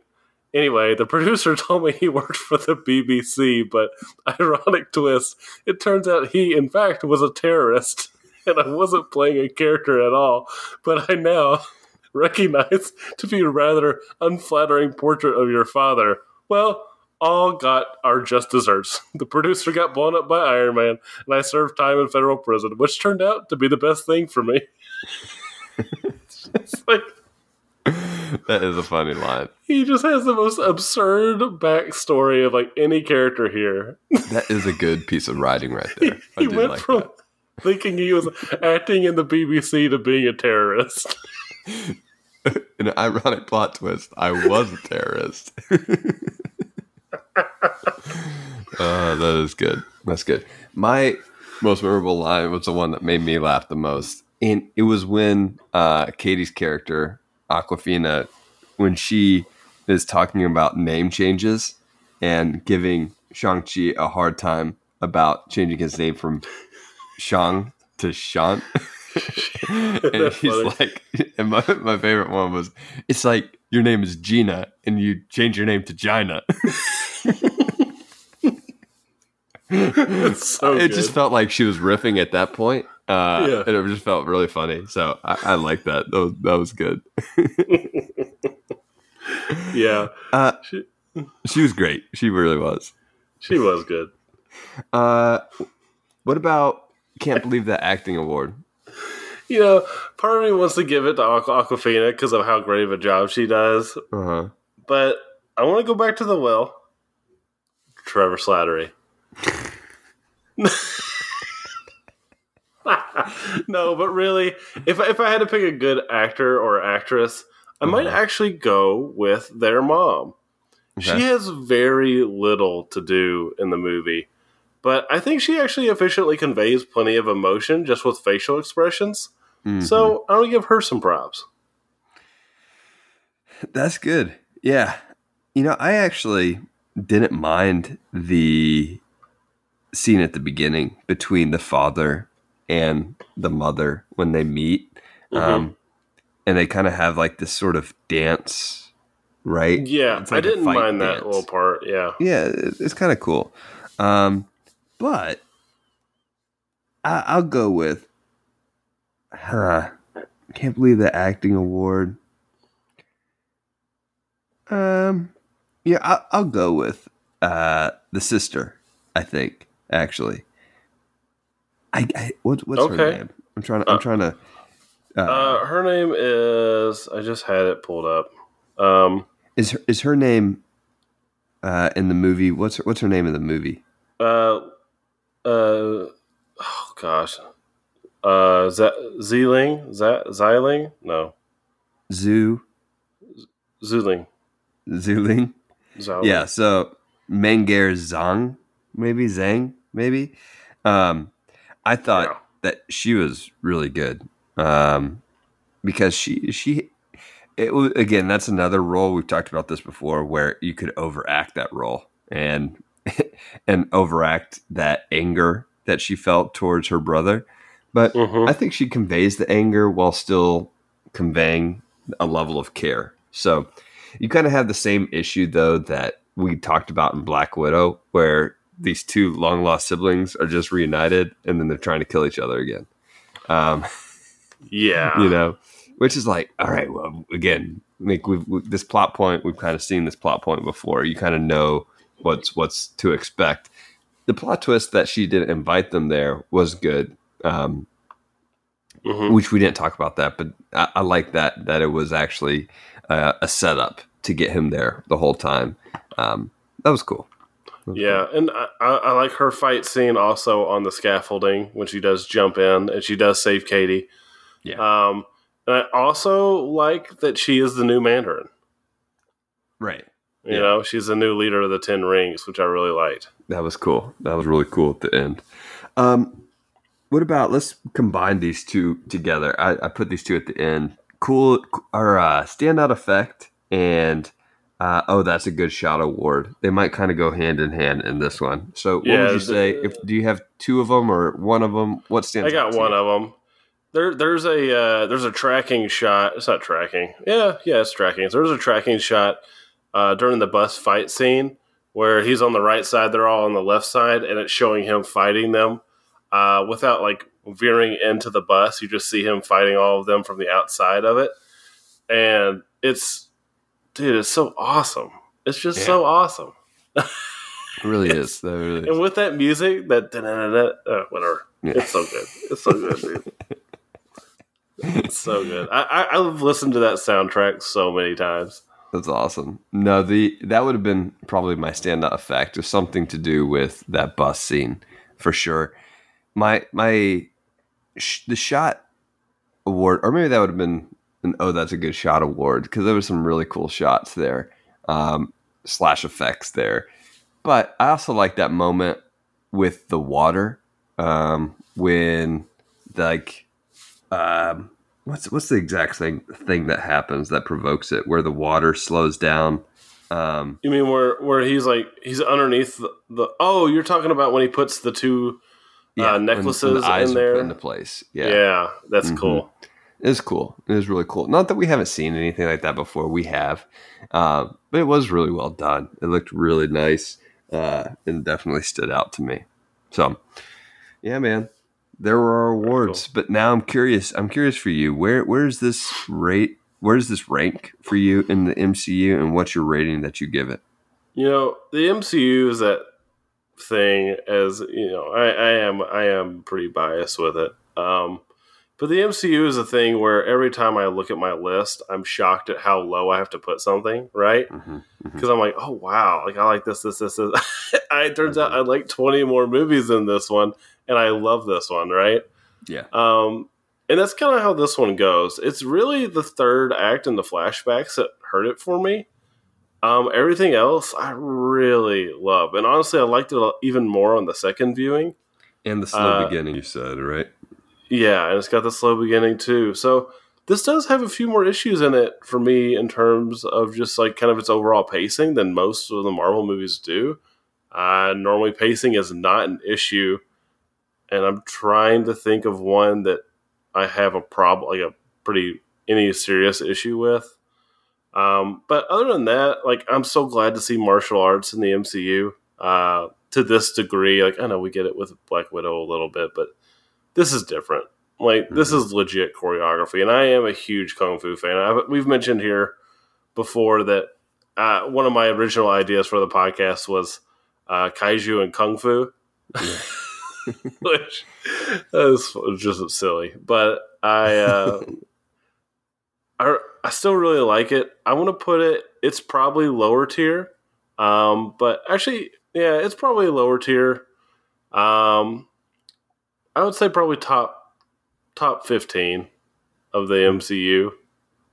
Anyway, the producer told me he worked for the BBC, but ironic twist, it turns out he, in fact, was a terrorist, and I wasn't playing a character at all. But I now recognize to be a rather unflattering portrait of your father. Well, all got our just desserts. The producer got blown up by Iron Man, and I served time in federal prison, which turned out to be the best thing for me. it's like That is a funny line. he just has the most absurd backstory of like any character here. That is a good piece of writing right there. I he went like from that. thinking he was acting in the BBC to being a terrorist. An ironic plot twist. I was a terrorist. uh, that is good. That's good. My most memorable line was the one that made me laugh the most. And it was when uh, Katy's character, Awkwafina, when she is talking about name changes and giving Shang-Chi a hard time about changing his name from Shang to Shaun. and he's funny. like, and my, my favorite one was, it's like your name is Gina and you change your name to Gina. It's so it good. just felt like she was riffing at that point. Uh, Yeah. And it just felt really funny. So I, I like that. That was, that was good. yeah, Uh, she, she was great. She really was. she was good. Uh, what about Can't Believe That Acting Award? You know, part of me wants to give it to Aqu- Awkwafina because of how great of a job she does, Uh-huh. but I want to go back to the well. Trevor Slattery. no, but really, if if I had to pick a good actor or actress, I might Uh-huh. actually go with their mom. She has very little to do in the movie, but I think she actually efficiently conveys plenty of emotion just with facial expressions. Mhm. So I'm gonna give her some props. That's good. Yeah. You know, I actually didn't mind the scene at the beginning between the father and the mother when they meet. Mm-hmm. Um, and they kind of have like this sort of dance, right? Yeah, It's like I didn't mind that little part. Yeah, Yeah, it- it's kind of cool. Um, but I, I'll go with, huh, can't believe the acting award. Um, yeah, I, I'll go with uh the sister. I think actually. I, I what, what's her Okay. name? I'm trying to. I'm Uh, trying to. Uh, uh, her name is. I just had it pulled up. Um, is her is her name uh in the movie? What's her, what's her name in the movie? uh, uh, oh gosh, uh, Z- Zeeling, Z- Zyling, no, Zoo Zuling, Zuling. Zhao. Yeah, so Meng'er Zhang, maybe Zhang, maybe. Um, I thought Yeah. that she was really good um, because she she it was again that's another role we've talked about this before where you could overact that role and and overact that anger that she felt towards her brother but Mhm. i think she conveys the anger while still conveying a level of care so you kind of have the same issue though that we talked about in black widow where these two long lost siblings are just reunited and then they're trying to kill each other again um, Yeah. you know, which is like, all right, well, again, like we've, we this plot point, we've kind of seen this plot point before. You kind of know what's what's to expect. The plot twist that she didn't invite them there was good, um, Mhm. which we didn't talk about that, but I, I like that that it was actually uh, a setup to get him there the whole time. Um, that was cool. Yeah, and I, I I like her fight scene also on the scaffolding when she does jump in and she does save Katy. Yeah. Um, and I also like that she is the new Mandarin. right. You Yeah. know, she's the new leader of the Ten Rings, which I really liked. That was cool. That was really cool at the end. Um, what about let's combine these two together? I, I put these two at the end. Cool our uh, standout effect and uh, oh, that's a good shot award. They might kind of go hand in hand in this one. So, what Yeah, would you the- say? If do you have two of them or one of them? What stands? I got one you? of them. There, there's a uh, there's a tracking shot. It's not tracking. Yeah, yeah, it's tracking. So there's a tracking shot uh, during the bus fight scene where he's on the right side, they're all on the left side, and it's showing him fighting them uh, without like veering into the bus. You just see him fighting all of them from the outside of it, and it's dude, it's so awesome. It's just Yeah. so awesome. It really is. That really is. And with that music, that uh, whatever, Yeah. it's so good. It's so good, dude. It's so good. I, I I've listened to that soundtrack so many times. That's awesome. No, the that would have been probably my standout effect. Is something to do with that bus scene for sure. My my sh- the shot award, or maybe that would have been an oh that's a good shot award because there was some really cool shots there, um, slash effects there. But I also like that moment with the water um, when like um, what's what's the exact thing thing that happens that provokes it where the water slows down um You mean where where he's like he's underneath the, the oh you're talking about when he puts the two uh, when- when necklaces the in there into place yeah, yeah, that's Mhm. cool. It's cool. It is really cool. Not that we haven't seen anything like that before. We have. Uh, but it was really well done. It looked really nice uh, and definitely stood out to me. So yeah man. There were our awards. but now i'm curious. I'm curious for you. Where where's this rate where's this rank for you in the mcu and what's your rating that you give it? You know the MCU is that thing as you know I, I am I am pretty biased with it. Um, but the MCU is a thing where every time I look at my list, I'm shocked at how low I have to put something. Right. mm-hmm. because I'm like, oh wow, like I like this, this, this, this. I, it turns out I like 20 more movies than this one, and I love this one, right? yeah Um, and that's kind of how this one goes. It's really the third act and the flashbacks that hurt it for me. Um, everything else I really love, and honestly, I liked it even more on the second viewing. And the slow Uh, beginning, you said, right? Yeah, and it's got the slow beginning too. So this does have a few more issues in it for me in terms of just like kind of its overall pacing than most of the Marvel movies do. Uh, normally, pacing is not an issue, and I'm trying to think of one that I have a problem, like a pretty any serious issue with. Um, but other than that, like I'm so glad to see martial arts in the MCU uh, to this degree. Like I know we get it with Black Widow a little bit, but this is different. Like this is legit choreography, and I am a huge kung fu fan. i we've mentioned here before that uh, one of my original ideas for the podcast was uh, kaiju and kung fu, which is just silly. But I, uh, I, I still really like it. I want to put it. It's probably lower tier, um, but actually, yeah, it's probably lower tier. Um, I would say probably top top fifteen of the MCU.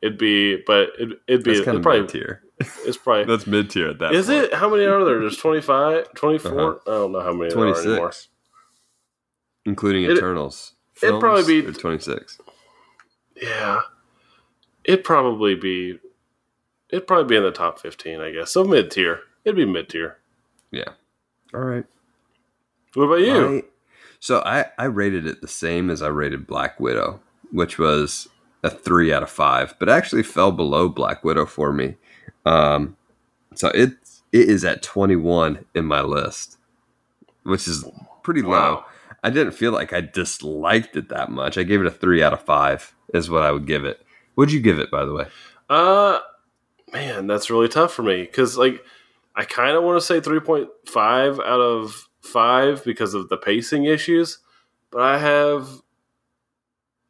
It'd be, but it, it'd be That's kind it'd of probably mid tier. it's probably That's mid tier at that. is point. it? How many are there? There's 25, 24? Uh-huh. I don't know how many there are anymore. 26, including It- Eternals. It'd probably be- 26. Yeah, it'd probably be it'd probably be in the top fifteen, I guess. So mid tier. It'd be mid tier. Yeah. All right. What about you? So I, I rated it the same as I rated Black Widow, which was a three out of five, but actually fell below Black Widow for me. Um, so it it is at 21 in my list, which is pretty low. Wow. I didn't feel like I disliked it that much. I gave it a three out of five, is what I would give it. Would you give it, by the way? Uh, man, that's really tough for me because like I kind of want to say three point five out of five because of the pacing issues, but I have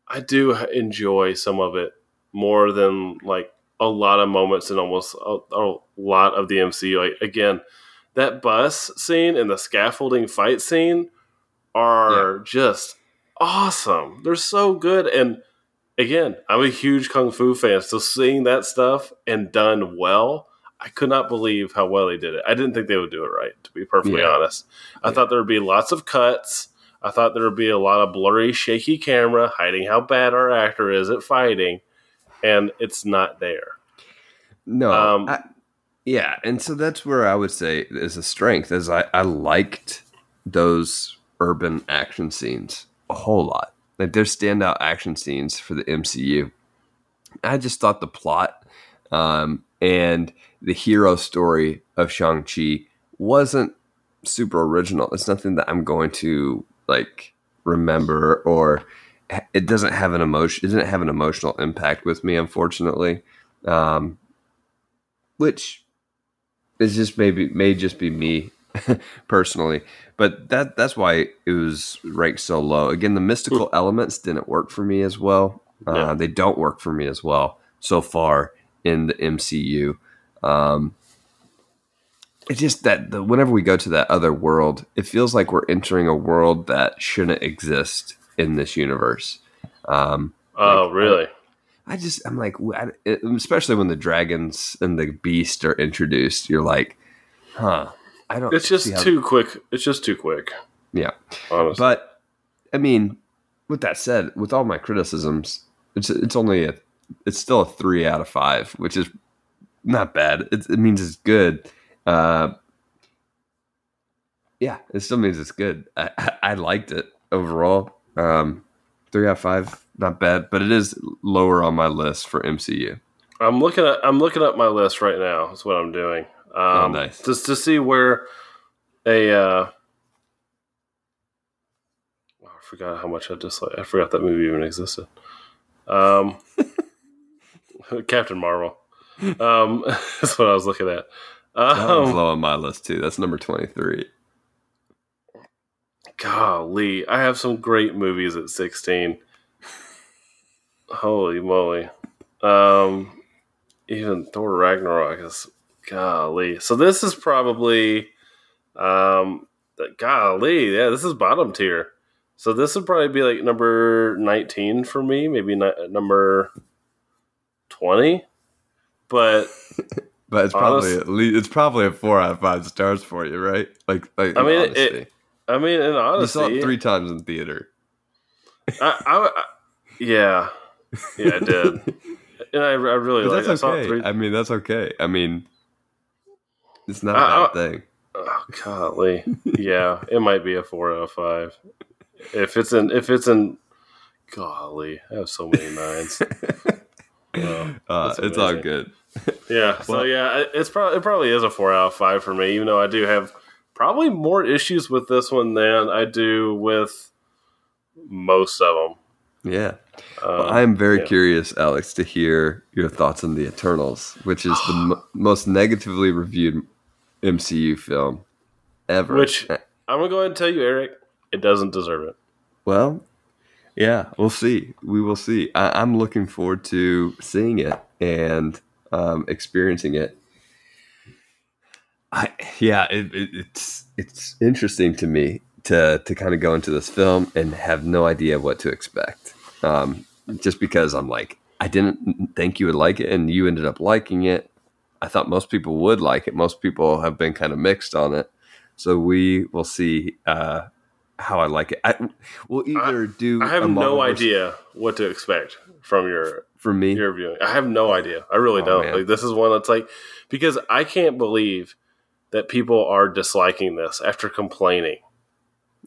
I do enjoy some of it more than like a lot of moments in almost a, a lot of the MCU. Like again, that bus scene and the scaffolding fight scene are just awesome. They're so good and again, I'm a huge kung fu fan, so seeing that stuff and done well, I could not believe how well they did it. I didn't think they would do it right, to be perfectly Yeah. honest. I Yeah. thought there would be lots of cuts. I thought there would be a lot of blurry, shaky camera hiding how bad our actor is at fighting, and it's not there. No. Um, I, yeah, and so that's where I would say is a strength is I, I liked those urban action scenes a whole lot. Like they're standout action scenes for the MCU. I just thought the plot um, and the hero story of Shang-Chi wasn't super original. It's nothing that I'm going to like remember or it doesn't have an emotion it didn't have an emotional impact with me unfortunately. Um, which is just maybe may just be me personally, but that that's why it was ranked so low. Again, the mystical elements didn't work for me as well. Uh, Yeah. They don't work for me as well so far in the MCU. Um, it's just that the, whenever we go to that other world, it feels like we're entering a world that shouldn't exist in this universe. Um, Oh, Like, really? I just I'm like, I- especially when the dragons and the beast are introduced, you're like, huh? I don't. It's just how- too quick. It's just too quick. yeah. Honestly, But I mean, with that said, with all my criticisms, it's it's only a it's still a three out of five, which is not bad. It, it means it's good. Uh, yeah, it still means it's good. I, I, I liked it overall. Um, three out of five, not bad, but it is lower on my list for MCU. I'm looking at I'm looking up my list right now. That's what I'm doing. Um, Oh, nice. Just to see where a uh, oh, I forgot how much I dislike. I forgot that movie even existed. Um, Captain Marvel. Um, that's what I was looking at. That one's Um, low on my list too. That's number twenty three. golly, I have some great movies at 16. Holy moly. Um, even Thor Ragnarok is golly. So this is probably um golly, yeah, this is bottom tier. So this would probably be like number 19 for me, maybe ni- number 20. But But it's probably Honest- at least it's probably a four out of five stars for you, right? Like, like I mean, it- I mean, in you saw it three times in theater. I, I, I- yeah, yeah, I did, and I, I really like. I that's saw it three. I mean, that's okay. I mean, it's not I- a I- bad thing. Oh, golly, yeah, it might be a four out of five. If it's in, if it's in, golly, I have so many nines. Wow, Uh, it's all good. Yeah, so Well- yeah, it's probably it probably is a four out of five for me. Even though I do have probably more issues with this one than I do with most of them. Yeah. Um, Well, I am very yeah. curious, Alex, to hear your thoughts on the Eternals, which is the m- most negatively reviewed MCU film ever. Which- I'm gonna go ahead and tell you, Eric, it doesn't deserve it. Well, yeah, we'll see. We will see. I, I'm looking forward to seeing it and um, experiencing it. I yeah, it, it, it's it's interesting to me to to kind of go into this film and have no idea what to expect. Um, just because I'm like, I didn't think you would like it, and you ended up liking it. I thought most people would like it. Most people have been kind of mixed on it. So we will see uh, how I like it. I, we'll either do. I have no versus- idea what to expect from your for me. your viewing. I have no idea. I really Oh, don't. man. Like this is one that's like because I can't believe that people are disliking this after complaining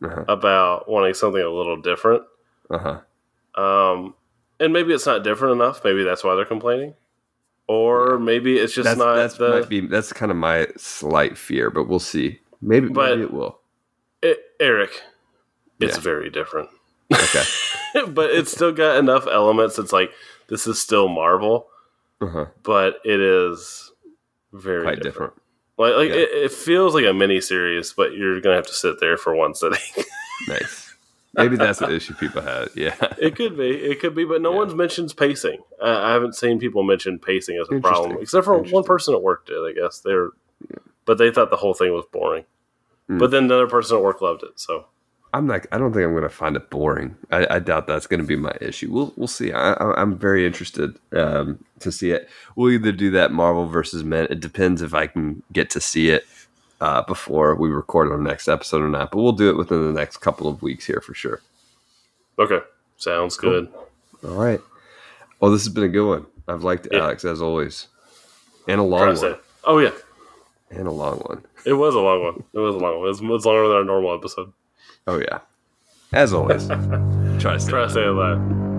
Uh-huh. about wanting something a little different. Uh-huh. Um, and maybe it's not different enough. Maybe that's why they're complaining, or maybe it's just That's not that's the. might be that's kind of my slight fear, but we'll see. Maybe, But- maybe it will. it, Eric, it's Yeah. very different, Okay. but it's still got enough elements. It's like this is still Marvel, Uh-huh. but it is very Quite different. different. Like, like Yeah. it, it feels like a mini series, but you're gonna have to sit there for one sitting. Nice. Maybe that's the issue people had. Yeah. it could be, it could be, but no Yeah. one's mentions pacing. I, I haven't seen people mention pacing as a problem, except for one person at work did. I guess they're, but they thought the whole thing was boring. Hmm. But then another person at work loved it. So I'm like, I don't think I'm going to find it boring. I, I doubt that's going to be my issue. We'll we'll see. I, I'm very interested um, to see it. We'll either do that Marvel versus Men. It depends if I can get to see it uh, before we record our next episode or not. But we'll do it within the next couple of weeks here for sure. okay, sounds good. All right. Well, this has been a good one. I've liked Yeah. Alex as always, and a long one, oh yeah, and a long one. it was a long one. It was a long one. It was, it was longer than our normal episode. Oh yeah, as always. Try to stay Try to say it loud.